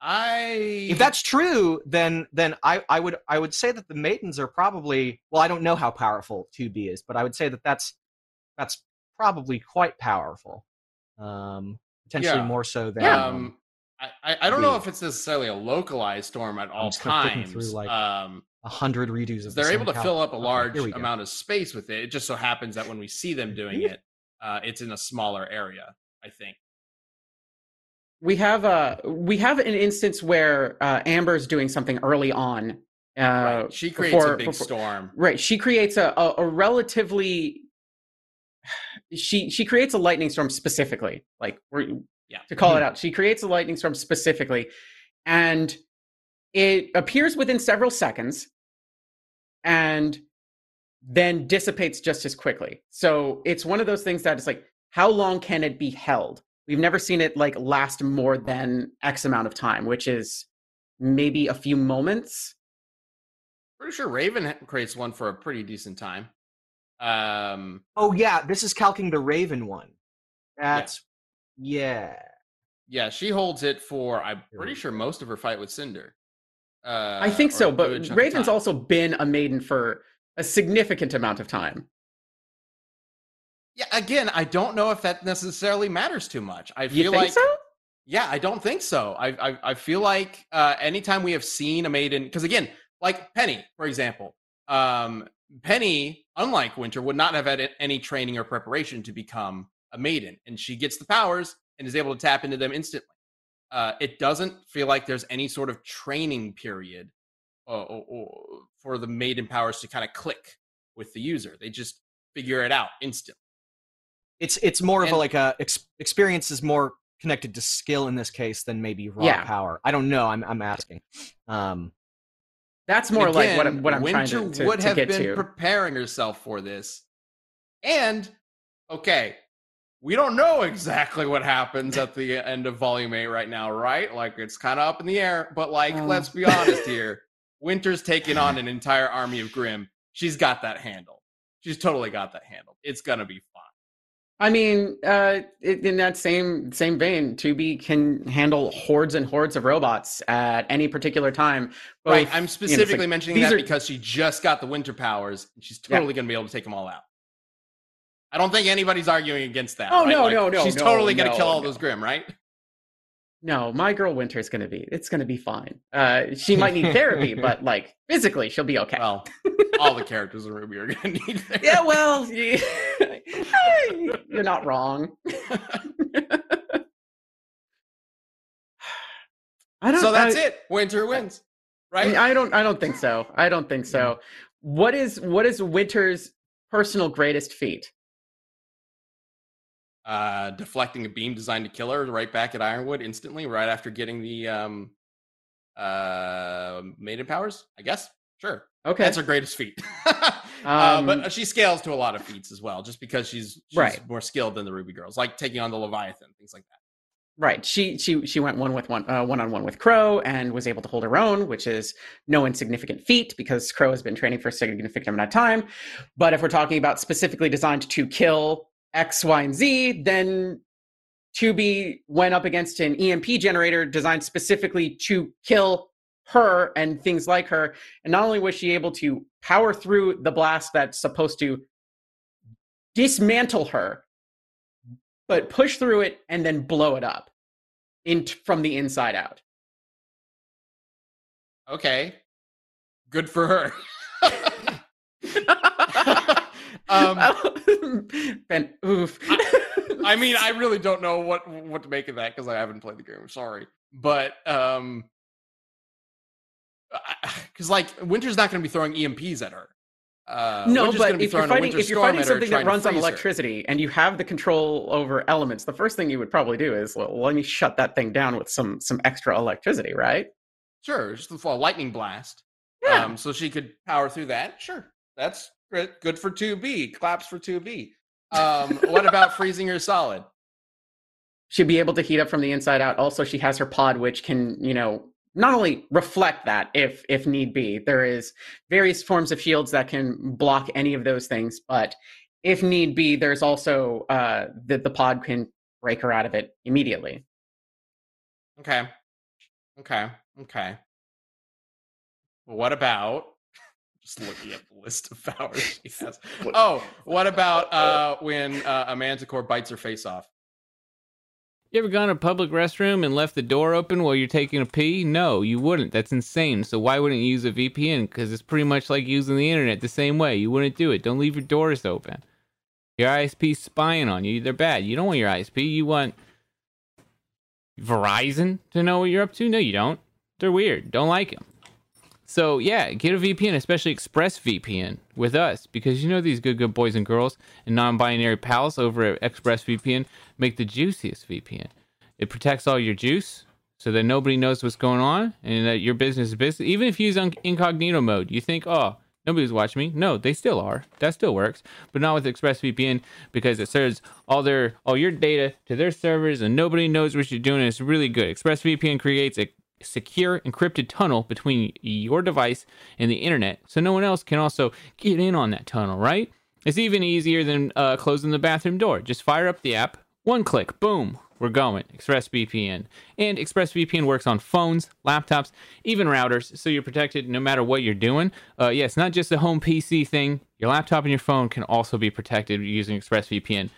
I If that's true, then then I, I would I would say that the maidens are probably well. I don't know how powerful 2B is, but I would say that that's that's probably quite powerful. Um, potentially Yeah. more so than um, I, I don't know if it's necessarily a localized storm at all just kinda flipping times. through, like, um, a hundred redos of. they're same able to fill up a large go. amount of space with it. It just so happens that when we see them doing it, uh, it's in a smaller area. I think. We have a we have an instance where uh, Amber's doing something early on. Uh, right. She creates before- a big before- storm. Right. She creates a, a, a relatively she she creates a lightning storm specifically. Like we're Yeah. to call it out. She creates a lightning storm specifically. And it appears within several seconds and then dissipates just as quickly. So it's one of those things that it's like, how long can it be held? We've never seen it like last more than X amount of time, which is maybe a few moments. Pretty sure Raven creates one for a pretty decent time. Um, Oh yeah, this is calking the Raven one. That's yeah. yeah, she holds it for. I'm pretty sure most of her fight with Cinder. Uh, I think so, but good chunk of Raven's also been a maiden for a significant amount of time. Yeah, again, I don't know if that necessarily matters too much. I You feel think like so? Yeah, I don't think so. I I, I feel like uh, anytime we have seen a maiden, because again, like Penny, for example, um, Penny, unlike Winter, would not have had any training or preparation to become a maiden, and she gets the powers and is able to tap into them instantly. Uh, it doesn't feel like there's any sort of training period uh, or, or for the maiden powers to kind of click with the user. They just figure it out instantly. It's it's more of a like a ex- experience is more connected to skill in this case than maybe raw Yeah. power. I don't know. I'm I'm asking. Um, That's more like what I'm, Again, what I'm Winter trying to, to, would to have get been to. preparing herself for this. And okay, we don't know exactly what happens at the end of Volume Eight right now, right? Like it's kind of up in the air. But like, Oh. let's be honest here. Winter's taking on an entire army of Grim. She's got that handle. She's totally got that handle. It's gonna be fine. I mean, uh, in that same same vein, 2B can handle hordes and hordes of robots at any particular time. right. I'm you know, specifically like, mentioning these that are- because she just got the winter powers and she's Yeah. totally going to be able to take them all out. I don't think anybody's arguing against that. Oh, right? no, Like, no, no, She's no, totally going to no, kill all no. those Grim, right? No, my girl Winter's gonna be. It's gonna be fine. Uh, she might need therapy, but like physically, she'll be okay. Well, all the characters in RWBY are going to need their yeah, well, you're not wrong. I don't. So that's I, it. Winter wins, right? I don't. I don't think so. I don't think so. What is what is Winter's personal greatest feat? Uh, deflecting a beam designed to kill her right back at Ironwood instantly, right after getting the um, uh, maiden powers. I guess. Sure, Okay, that's her greatest feat. uh, Um, but she scales to a lot of feats as well, just because she's, she's Right. more skilled than the RWBY girls, like taking on the Leviathan, things like that. Right. She she she went one with one uh, one on one with Qrow and was able to hold her own, which is no insignificant feat because Qrow has been training for a significant amount of time. But if we're talking about specifically designed to kill X, Y, and Z, then 2B went up against an EMP generator designed specifically to kill her and things like her. And not only was she able to power through the blast that's supposed to dismantle her, but push through it and then blow it up in from the inside out. Okay, good for her. um, ben, oof. I mean, I really don't know what what to make of that because I haven't played the game. Sorry, but um, because like Winter's not going to be throwing EMPs at her. Uh, no, but be if you're fighting if you're fighting something that runs on freeze her. electricity and you have the control over elements, the first thing you would probably do is well, let me shut that thing down with some some extra electricity, right? Sure, just a lightning blast. Yeah. Um, so she could power through that. Sure, that's. Good for 2B. Claps for 2B. Um, what about freezing her solid? she'd be able to heat up from the inside out. Also, she has her pod, which can, you know, not only reflect that if if need be. There is various forms of shields that can block any of those things, but if need be, there's also uh, that the pod can break her out of it immediately. Okay. Okay. Okay. What about just looking at the list of powers she has? Oh, what about uh, when uh, a manticore bites her face off? You ever gone to a public restroom and left the door open while you're taking a pee? No, you wouldn't. That's insane. So why wouldn't you use a VPN? Because it's pretty much like using the internet the same way. You wouldn't do it. Don't leave your doors open. Your ISP spying on you. They're bad. You don't want your ISP. You want Verizon to know what you're up to? No, you don't. They're weird. Don't like them. So yeah, get a VPN, especially ExpressVPN with us, because you know these good good boys and girls and non-binary pals over at ExpressVPN make the juiciest VPN. It protects all your juice so that nobody knows what's going on and that your business is business. Even if you use incognito mode, you think, oh, nobody's watching me. No, they still are. That still works, but not with ExpressVPN because it serves all their all your data to their servers and nobody knows what you're doing. It's really good. ExpressVPN creates a secure encrypted tunnel between your device and the internet so no one else can also get in on that tunnel right? It's even easier than uh, closing the bathroom door. Just fire up the app one click boom we're going. Expressvpn. And expressvpn works on phones laptops even routers so you're protected no matter what you're doing. Uh, yeah it's not just a home pc thing. Your laptop and your phone can also be protected using expressvpn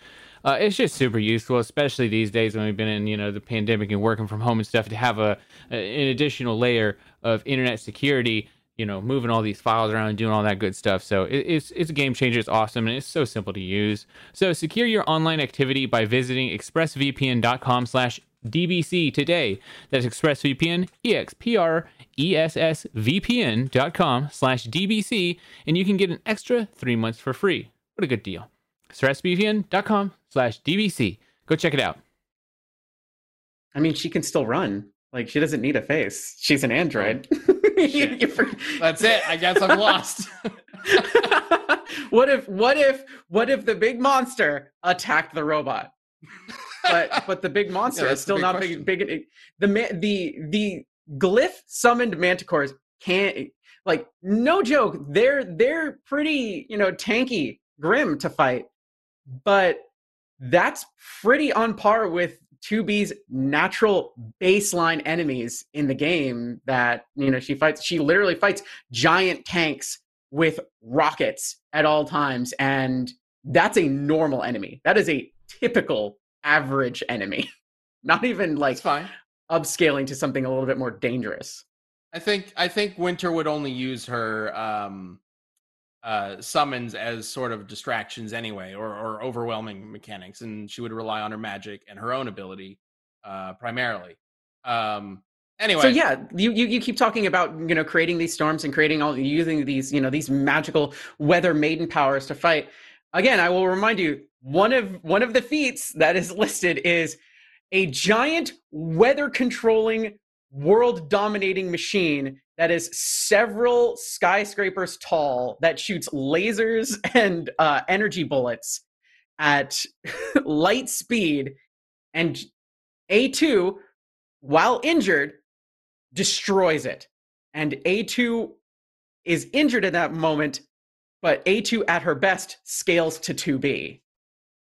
uh, it's just super useful, especially these days when we've been in, you know, the pandemic and working from home and stuff. To have a, a an additional layer of internet security you know, moving all these files around and doing all that good stuff. So it, it's it's a game changer. It's awesome and it's so simple to use. So secure your online activity by visiting expressvpn.com/slash DBC today. That's expressvpn e x p r e s s v p n.com/dbc, and you can get an extra three months for free. What a good deal! expressvpn.com/dbc. Go check it out. I mean, she can still run. Like she doesn't need a face. She's an android. Shit. You for- That's it. I guess I'm lost. what if what if what if the big monster attacked the robot? But but the big monster that's is still big not question. big big the the the glyph summoned manticores can't like no joke they're they're pretty you know tanky grim to fight but that's pretty on par with 2B's natural baseline enemies in the game that you know she fights she literally fights giant tanks with rockets at all times and that's a normal enemy. That is a typical average enemy. Not even like fine. upscaling to something a little bit more dangerous. I think I think Winter would only use her um, uh, summons as sort of distractions anyway, or, or overwhelming mechanics, and she would rely on her magic and her own ability uh, primarily. Um, anyway, So yeah, you, you you keep talking about you know creating these storms and creating all using these you know these magical weather maiden powers to fight. Again, I will remind you one of one of the feats that is listed is a giant weather controlling world dominating machine that is several skyscrapers tall that shoots lasers and uh, energy bullets at light speed and A2 while injured destroys it. And A2 is injured in that moment, but A2 at her best scales to 2B.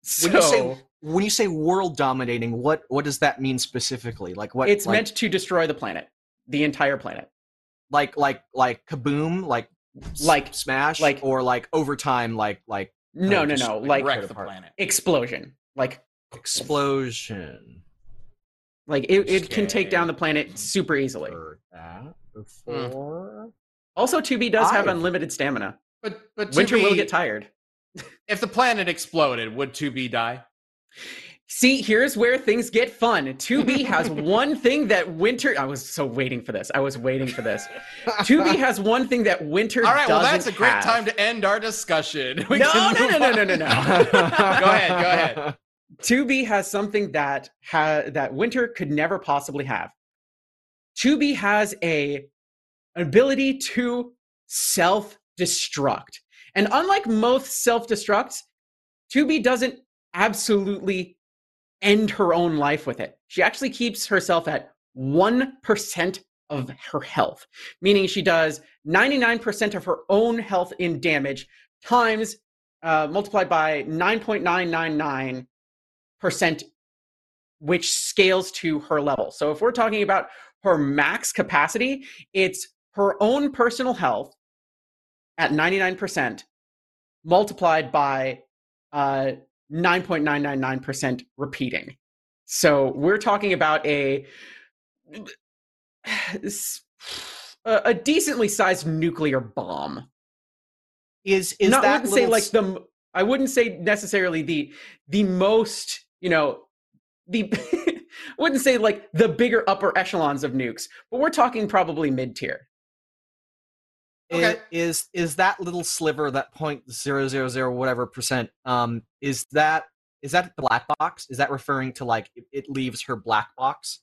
So When you say when you say world dominating, what what does that mean specifically? Like what? it's like, meant to destroy the planet, the entire planet. Like like like kaboom, like s- Like- smash, like- or like overtime, like like No, no, no. like Like wreck the apart. planet. explosion. Like explosion. like it, it can take down the planet super easily. Heard that hmm. before. Also, 2B does have I've- unlimited stamina. But but Winter will 2B get tired. If the planet exploded, would 2B die? See, here's where things get fun. 2B has one thing that Winter. I was so waiting for this. I was waiting for this. 2B has one thing that Winter. All right, well that's a great have. time to end our discussion. We No, no, no, no, no, no, no. go ahead, go ahead. 2B has something that ha- that Winter could never possibly have. 2B has a ability to self-destruct. And unlike most self-destructs, 2B doesn't absolutely end her own life with it. She actually keeps herself at 1% of her health, meaning she does 99% of her own health in damage times uh, multiplied by 9.999 percent, which scales to her level. So if we're talking about her max capacity, it's her own personal health at 99% multiplied by uh, 9.999% repeating. So we're talking about a a decently sized nuclear bomb. Is is Not, I that wouldn't say like the I wouldn't say necessarily the the most you know the I wouldn't say like the bigger upper echelons of nukes, but we're talking probably mid tier. Okay. is is that little sliver that point zero zero zero whatever percent um is that is that the black box is that referring to like it, it leaves her black box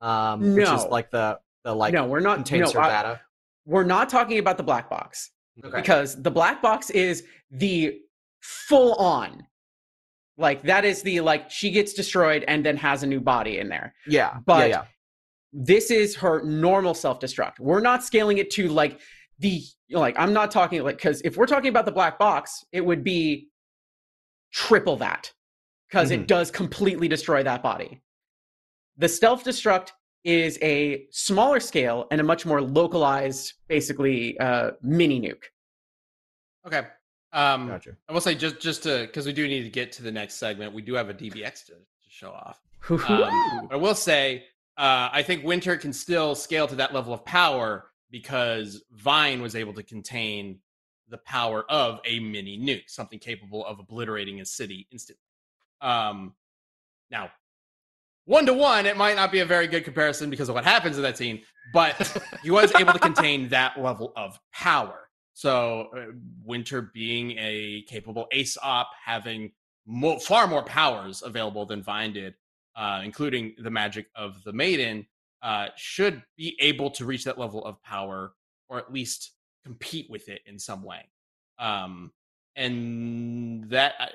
um which is like the the like no, we're not. contains no, her I- data we're not talking about the black box okay because the black box is the full on. Like that is the like she gets destroyed and then has a new body in there. yeah but- yeah, yeah. this is her normal self-destruct we're not scaling it to like the like i'm not talking like because if we're talking about the black box it would be triple that because it Mhm. does completely destroy that body the stealth destruct is a smaller scale and a much more localized basically uh mini nuke Okay. Um, Gotcha. I will say just just to because we do need to get to the next segment. We do have a DBX to, to show off. Um, I will say, uh, I think Winter can still scale to that level of power because Vine was able to contain the power of a mini nuke, something capable of obliterating a city instantly. Um, now, one to one, it might not be a very good comparison because of what happens in that scene, but he was able to contain that level of power. So, uh, Winter being a capable ace op, having mo- far more powers available than Vine did, uh, including the magic of the Maiden, uh, should be able to reach that level of power or at least compete with it in some way. Um, and that, I,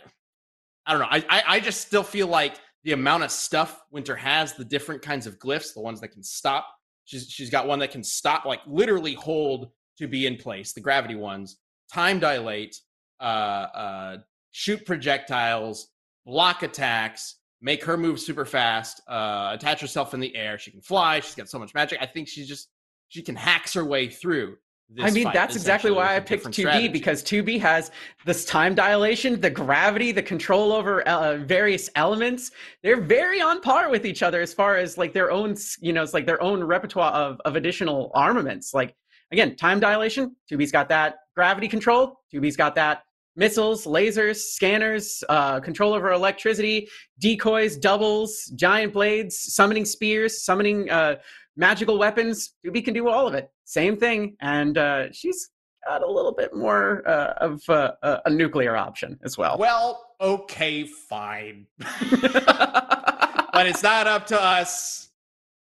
I don't know. I, I, I just still feel like the amount of stuff Winter has, the different kinds of glyphs, the ones that can stop. She's she's got one that can stop, like literally hold 2B in place. The gravity ones, time dilate, uh, uh, shoot projectiles, block attacks, make her move super fast, uh, attach herself in the air. She can fly. She's got so much magic. I think she's just she can hacks her way through. This I mean, fight, that's exactly why I picked 2B strategy. because 2B has this time dilation, the gravity, the control over uh, various elements. They're very on par with each other as far as like their own, you know, it's like their own repertoire of, of additional armaments. Like, again, time dilation, 2B's got that. Gravity control, 2B's got that. Missiles, lasers, scanners, uh, control over electricity, decoys, doubles, giant blades, summoning spears, summoning uh, magical weapons. 2B can do all of it. Same thing. And uh, she's got a little bit more uh, of uh, a, a nuclear option as well. Well, okay, fine. but it's not up to us.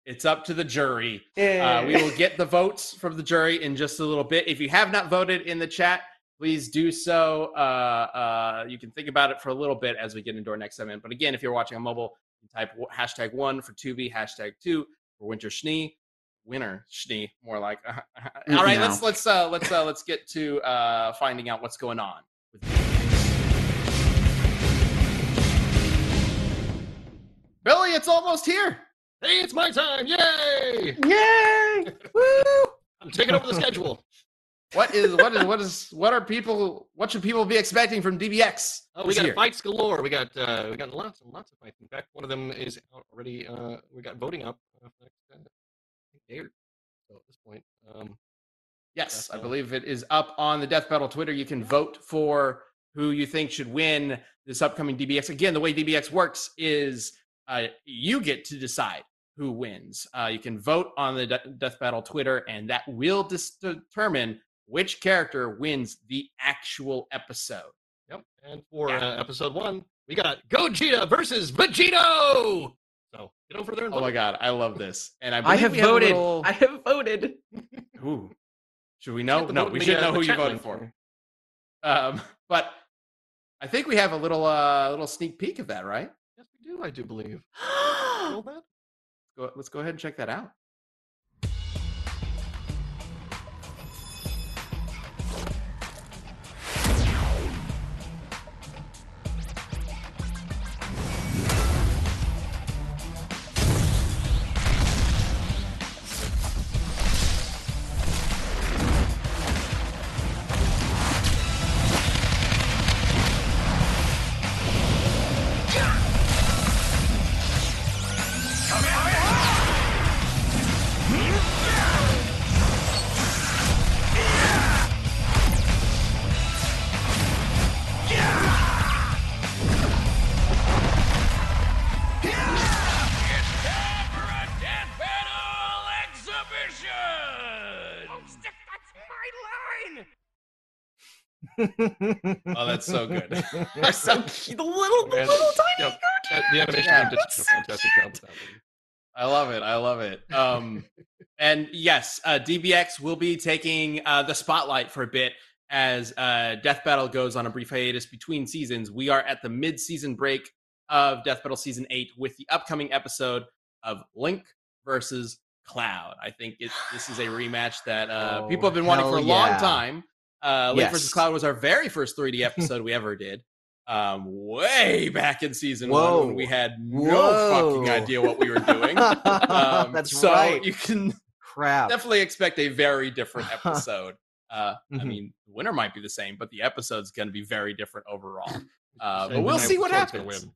It's up to the jury. Uh, we will get the votes from the jury in just a little bit. If you have not voted in the chat, please do so. Uh, uh, you can think about it for a little bit as we get into our next segment. But again, if you're watching on mobile, you type hashtag one for 2B, hashtag two for Winter Schnee. Winter Schnee, more like. All right, No. let's let's uh, let's uh, let's get to uh, finding out what's going on. With Billy, it's almost here. Hey, it's my time! Yay! Yay! Woo! I'm taking over the schedule. What is what is what is what are people what should people be expecting from DBX? Oh, we got year? fights galore. We got uh, we got lots and lots of fights. In fact, one of them is out already. Uh, we got voting up uh, for next uh, day or so at this point. Um, Yes, I believe it is up on the Death Battle Twitter. You can vote for who you think should win this upcoming DBX. Again, the way DBX works is uh, you get to decide who wins. Uh, you can vote on the De- Death Battle Twitter, and that will dis- determine which character wins the actual episode. yep. And for Yeah. uh, episode one, we got Gogeta versus Vegito. So get over there and Oh my god, I love this, and I, I believe have we a voted. little- I have voted. Ooh. Should we know? No, we should the, uh, know the who you chat voted for. Um, but I think we have a little uh, little sneak peek of that, right? Yes, we do. I do believe. Roll that. Go, let's go ahead and check that out. Oh, that's so good. They're so cute. The little, the little tiny. Yep. Uh, the animation Yeah, did a fantastic job with that one. I love it. I love it. Um, and yes, uh, DBX will be taking uh, the spotlight for a bit as uh, Death Battle goes on a brief hiatus between seasons. We are at the mid-season break of Death Battle Season 8 with the upcoming episode of Link versus Cloud. I think it, this is a rematch that uh, Oh, people have been wanting for a hell long time. Uh, Link Yes. versus Cloud was our very first 3D episode we ever did. Um, way back in season one when we had no Whoa. fucking idea what we were doing. Um, That's so right. You can Crap. definitely expect a very different episode. Uh, I Mhm. mean, the winner might be the same, but the episode's going to be very different overall. Uh, but we'll see what happens. win.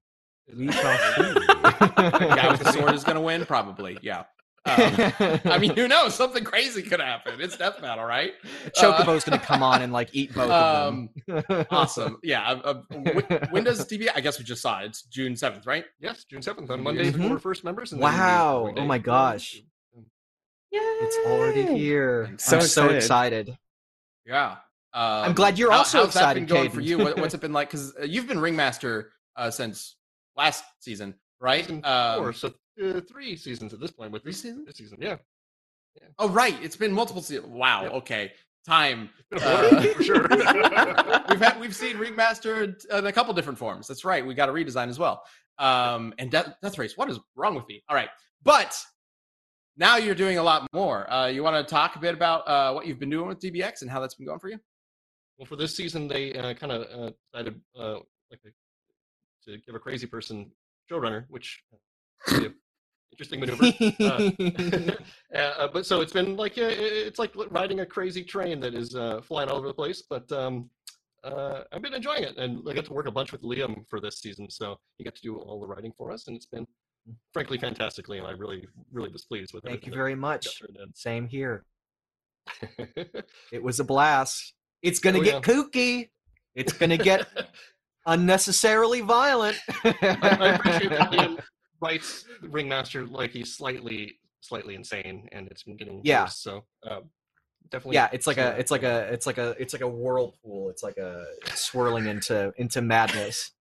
We see. The guy with the sword is going to win, probably. Yeah. Um, I mean, who knows? Something crazy could happen. It's death battle, right? Chocobo's gonna come on and like eat both Um, of them. awesome. Yeah. Uh, uh, when, when does DB? I guess we just saw it. It's June seventh, right? Yes, June seventh on Monday Mhm. for first members. And Wow. Oh my for- gosh. It's already here. I'm so I'm so excited. excited. Yeah. Um, I'm glad you're how- also how's that been excited, going for you? What, what's it been like? Because uh, you've been ringmaster uh, since last season, right? Season Um, so uh, three seasons at this point with Three this, seasons? this season. Yeah, Oh, right. It's been multiple seasons. Wow. Yeah. Okay. Time. Uh, for sure. we've had we've seen Ringmaster in, a couple different forms. That's right. We got a redesign as well. Um, and Death, Death Race. What is wrong with me? All right, but now you're doing a lot more. Uh, you want to talk a bit about uh, what you've been doing with DBX and how that's been going for you? well, for this season, they uh, kind of uh, decided uh, like to give a crazy person showrunner, which uh, interesting maneuver. Uh, uh, but so it's been like uh, it's like riding a crazy train that is uh, flying all over the place. But um, uh, I've been enjoying it, and I got to work a bunch with Liam for this season, so he got to do all the writing for us, and it's been frankly fantastically, and I really, really was pleased with it. Thank you very much. Same here. It was a blast. It's gonna Oh, get yeah. kooky. It's gonna get unnecessarily violent. I appreciate that Liam writes Ringmaster like he's slightly, slightly insane, and it's been getting Yeah. worse. So uh, definitely, yeah, it's like a, it's like a, it's like a, it's like a whirlpool. It's like a swirling into into madness.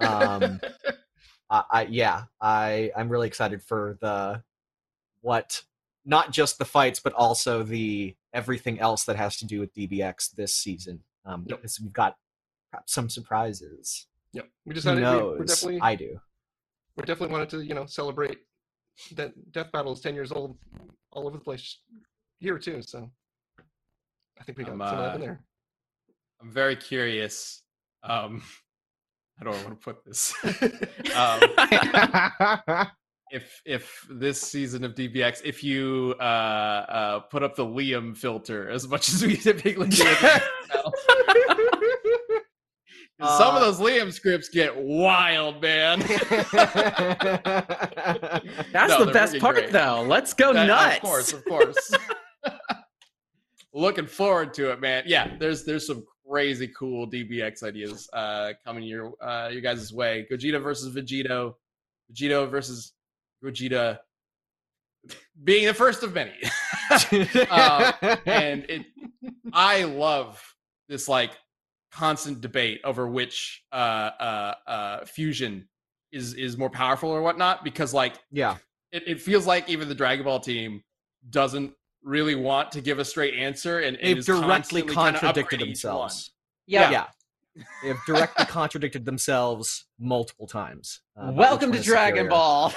Um, I, I yeah, I I'm really excited for the what not just the fights, but also the everything else that has to do with DBX this season. Um, Yep. because we've got some surprises. Yep. We Who decided we, knows? we're definitely, I do. We definitely wanted to, you know, celebrate that Death Battle is ten years old, all over the place, year or two. So I think we got I'm, some of that uh, in there. I'm very curious. Um, how don't want to put this? um, if if this season of DBX, if you uh, uh, put up the Liam filter as much as we typically do, with the battle. 'Cause some of Uh, those Liam scripts get wild, man. That's No, the best freaking part, great. though. Let's go That- nuts. Of course, of course. Looking forward to it, man. Yeah, there's there's some crazy cool DBX ideas uh coming your uh you guys' way. Gogeta versus Vegito, Vegito versus Gogeta being the first of many. Uh, and it I love this like constant debate over which uh uh uh fusion is is more powerful or whatnot because like yeah, it, it feels like even the Dragon Ball team doesn't really want to give a straight answer and, and they've is directly constantly kinda contradicted upgrading each one. themselves. yeah. yeah. They have directly contradicted themselves multiple times. uh, Welcome to Dragon superior. Ball.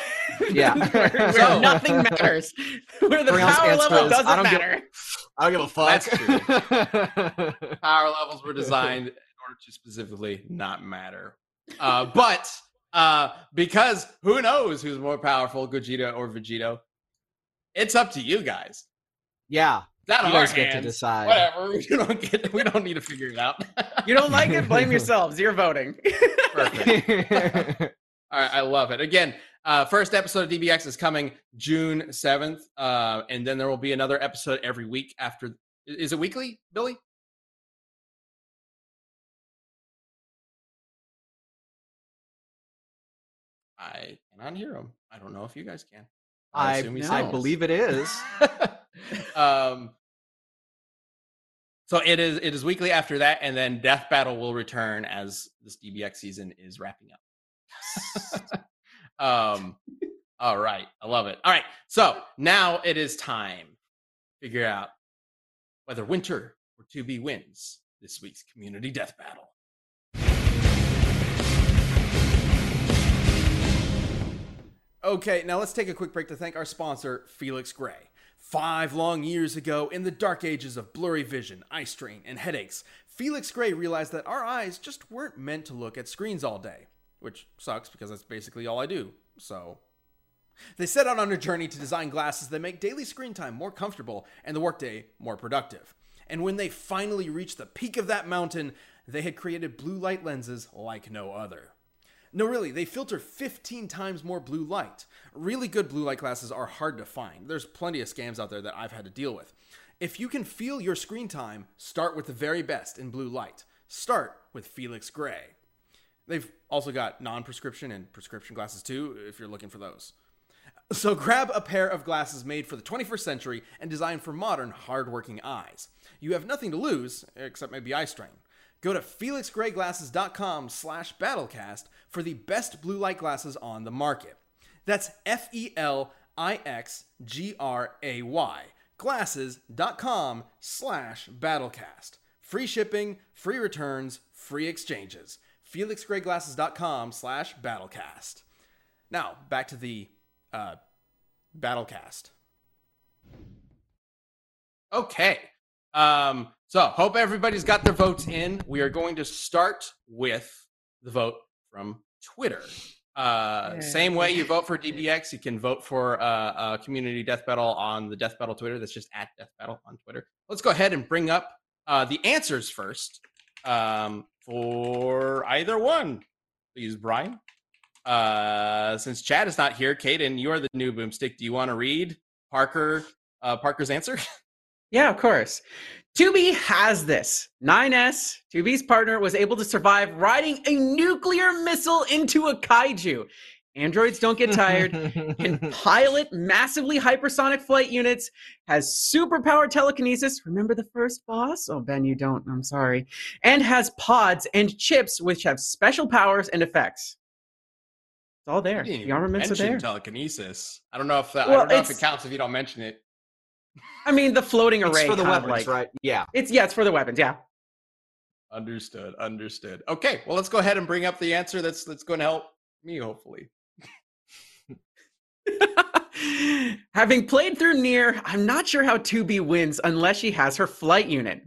Yeah. where, So- nothing matters. Where the power level doesn't "I don't give- matter. I don't give a fuck. That's Power levels were designed in order to specifically not matter. Uh, but uh, because who knows who's more powerful, Gogeta or Vegito? It's up to you guys. yeah, That you our guys get to decide. Whatever. We don't get. We don't need to figure it out. You don't like it? Blame yourselves. You're voting. Perfect. All right, I love it. Again, uh, first episode of DBX is coming June 7th, uh, and then there will be another episode every week after. Is it weekly, Billy? I cannot hear him. I don't know if you guys can. I, he I believe it is. um, so it is. It is weekly after that, and then Death Battle will return as this DBX season is wrapping up. Um, all right, I love it. All right, so now it is time to figure out whether Winter or 2B wins this week's Community Death Battle. Okay, now let's take a quick break to thank our sponsor, Felix Gray. Five long years ago, in the dark ages of blurry vision, eye strain, and headaches, Felix Gray realized that our eyes just weren't meant to look at screens all day. Which sucks because that's basically all I do, so. They set out on a journey to design glasses that make daily screen time more comfortable and the workday more productive. And when they finally reached the peak of that mountain, they had created blue light lenses like no other. No, really, they filter 15 times more blue light. Really good blue light glasses are hard to find. There's plenty of scams out there that I've had to deal with. If you can feel your screen time, start with the very best in blue light. Start with Felix Gray. They've also got non prescription and prescription glasses too, if you're looking for those. So grab a pair of glasses made for the 21st century and designed for modern, hardworking eyes. You have nothing to lose, except maybe eye strain. Go to felixgrayglasses.com slash battlecast for the best blue light glasses on the market. That's F-E-L-I-X-G-R-A-Y glasses.com slash battlecast. Free shipping, free returns, free exchanges. felixgrayglasses.com slash battlecast. Now, back to the uh, Battlecast. Okay. Um, so hope everybody's got their votes in. We are going to start with the vote from Twitter. Uh, same way you vote for DBX, you can vote for uh, uh, Community Death Battle on the Death Battle Twitter. That's just at Death Battle on Twitter. Let's go ahead and bring up uh, the answers first um, for either one. Please, Brian. Uh, since Chad is not here, Caden, you are the new boomstick. Do you want to read Parker uh, Parker's answer? Yeah, of course. 2B has this. 9S, 2B's partner, was able to survive riding a nuclear missile into a kaiju. Androids don't get tired, can pilot massively hypersonic flight units, has superpowered telekinesis. Remember the first boss? Oh, Ben, you don't. I'm sorry. And has pods and chips which have special powers and effects. It's all there. The armaments are mention there. telekinesis. I don't know if that. I don't know if it counts if you don't mention it. I mean, the floating It's array for the weapons, like right? Yeah. it's yeah, it's for the weapons. Yeah. Understood. Understood. Okay. Well, let's go ahead and bring up the answer. That's that's going to help me, hopefully. Having played through NieR, I'm not sure how 2B wins unless she has her flight unit.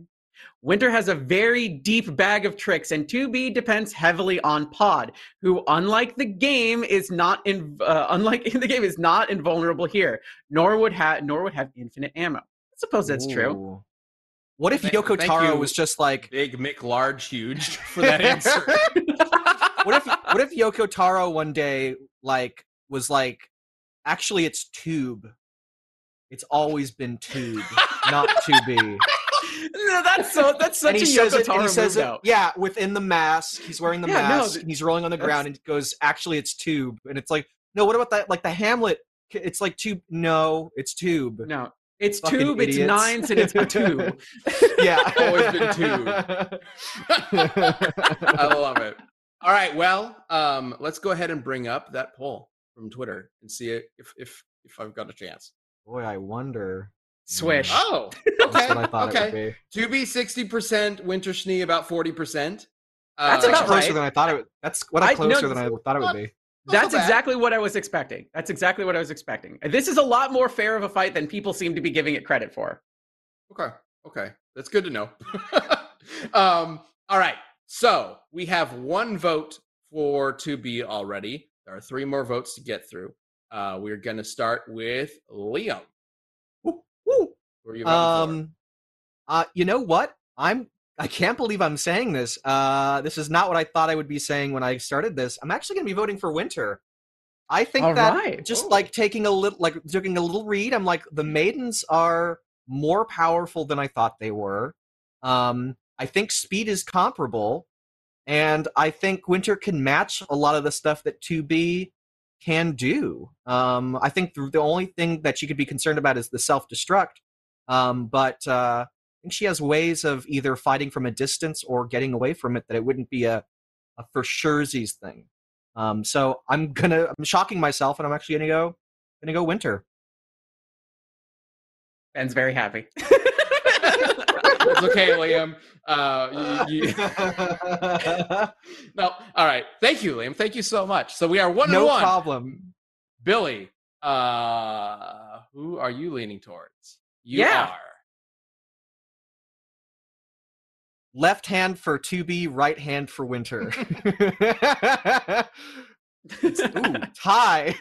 Winter has a very deep bag of tricks, and 2B depends heavily on Pod, who, unlike the game, is not in uh, unlike in the game is not invulnerable here, nor would have nor would have infinite ammo. I suppose that's true. What if Thank- Yoko thank Taro you. was just like Big, Mick, large, huge for that answer. what if what if Yoko Taro one day like was like actually it's tube. It's always been tube, not to be. no, that's so that's such and he a says it, and he says it, yeah, within the mask. He's wearing the Yeah, no, mask. th- he's rolling on the ground and goes, actually it's tube. And it's like, no, what about that? Like the Hamlet, it's like tube. No, it's tube. No, it's Fucking tube, it's idiots. nines, and it's a two. Yeah. Always been tube. I love it. All right. Well, um, let's go ahead and bring up that poll from Twitter and see if if if I've got a chance. Boy, I wonder. Swish. Oh, That's okay. what I thought okay. it would be. 2B sixty percent, Winter Schnee about forty percent. That's That's about closer right. than I thought it would. That's what I- I closer no, than I thought it would be. That's exactly what I was expecting. That's exactly what I was expecting. This is a lot more fair of a fight than people seem to be giving it credit for. Okay. Okay. That's good to know. um, all right. So we have one vote for 2B already. There are three more votes to get through. Uh, we're going to start with Liam. Woo, woo. Who are you voting for? Um, uh, you know what? I'm. I can't believe I'm saying this. Uh, this is not what I thought I would be saying when I started this. I'm actually going to be voting for Winter. I think All that right. just Oh. like taking a little, like taking a little read. I'm like the maidens are more powerful than I thought they were. Um, I think speed is comparable, and I think Winter can match a lot of the stuff that 2B can do. Um, I think the, the only thing that she could be concerned about is the self destruct. Um, but uh, I think she has ways of either fighting from a distance or getting away from it that it wouldn't be a, a for surezies thing. Um, so I'm gonna I'm shocking myself, and I'm actually gonna go gonna go Winter. Ben's very happy. it's okay, Liam. Uh, you, you- no, all right. Thank you, Liam. Thank you so much. So we are one no one. problem. Billy, uh, who are you leaning towards? You Yeah. are. Left hand for 2B, right hand for Winter. Ooh, tie.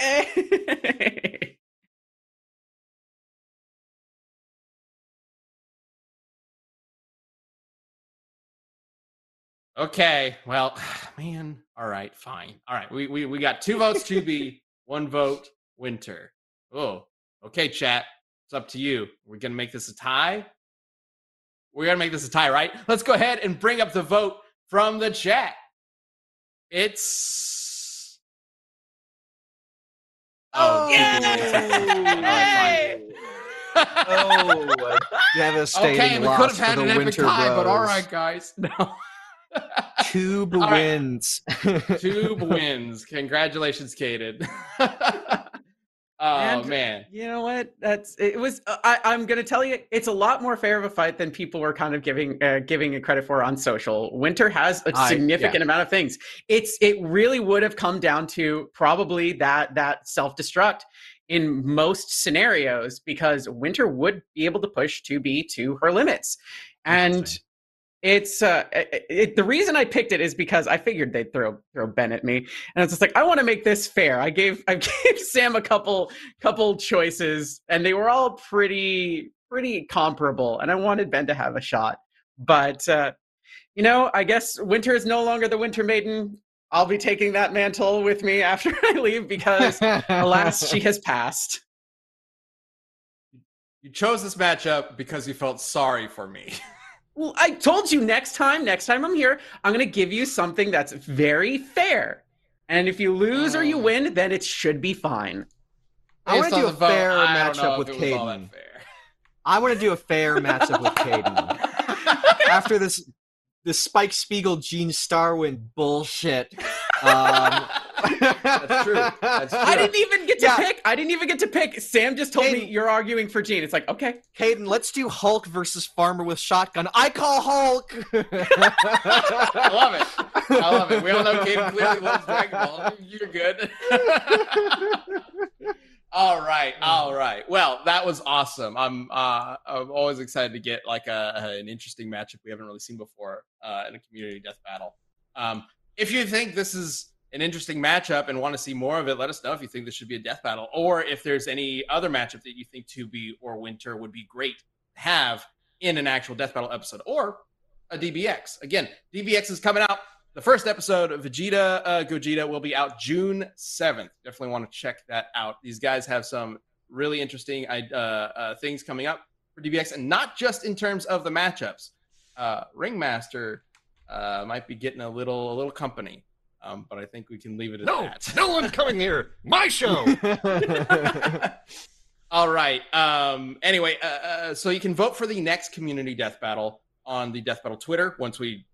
Okay, well, man, all right, fine. All right, we we, we got two votes 2B one vote winter. Oh, okay, chat. It's up to you. We're gonna make this a tie. We're gonna make this a tie, right? Let's go ahead and bring up the vote from the chat. It's Oh, yay! oh, oh devastating oh. okay, we loss could have for had the an epic Winter tie, but all right, guys. No. Tube All right. wins. Tube wins. Congratulations, Caden. oh And- man. You know what? That's it was. uh, I, I'm gonna tell you, it's a lot more fair of a fight than people were kind of giving uh, giving it credit for on social. Winter has a I- significant amount of things. It's it really would have come down to probably that that self destruct in most scenarios because Winter would be able to push 2B to her limits, and. It's uh it, it- the reason I picked it is because I figured they'd throw throw Ben at me, and it's just like I want to make this fair. I gave I gave Sam a couple couple choices, and they were all pretty pretty comparable, and I wanted Ben to have a shot, but uh, you know I guess Winter is no longer the Winter Maiden. I'll be taking that mantle with me after I leave because alas she has passed. You chose this matchup because you felt sorry for me. Well, I told you next time, next time I'm here, I'm going to give you something that's very fair. And if you lose or you Mm. win, then it should be fine. I wanna do a vote, fair I don't matchup with if it was all that Caden. I want to do a fair matchup with Caden. After this, this Spike Spiegel Gene Starwind bullshit. Um, That's true. That's I didn't even get to Yeah. pick. I didn't even get to pick. Sam just told me you're arguing for Gene. It's like, okay. Caden, let's do Hulk versus Farmer with shotgun. I call Hulk. I love it. I love it. We all know Caden clearly loves Dragon Ball. You're good. all right, all right. Well, that was awesome. I'm uh, I'm always excited to get like a, an interesting matchup we haven't really seen before uh, in a community death battle. Um, if you think this is an interesting matchup and want to see more of it, let us know if you think this should be a death battle, or if there's any other matchup that you think 2B or Winter would be great to have in an actual death battle episode, or a DBX. Again, DBX is coming out. The first episode of Vegito uh, Gogeta will be out June 7th. Definitely want to check that out. These guys have some really interesting uh, uh, things coming up for DBX, and not just in terms of the matchups. Uh, Ringmaster uh, might be getting a little a little company, um, but I think we can leave it at No, that. no one's coming here. My show. All right. Um, anyway, uh, uh, so you can vote for the next community death battle on the death battle Twitter once we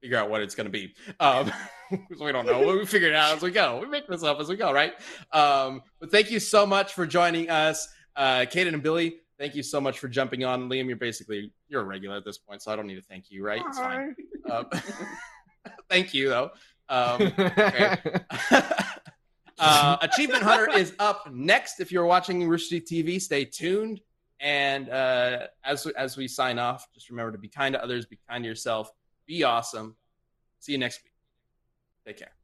figure out what it's going to be. Um, 'cause we don't know. We figure it out as we go. We make this up as we go, right? Um, but thank you so much for joining us, uh, Caden and Billy. Thank you so much for jumping on. Liam, you're basically you're a regular at this point, so I don't need to thank you, right? It's fine. Um, thank you though. Um, uh, Achievement Hunter is up next. If you're watching Rooster Teeth TV, stay tuned. And uh, as as we sign off, just remember to be kind to others, be kind to yourself, be awesome. See you next week. Take care.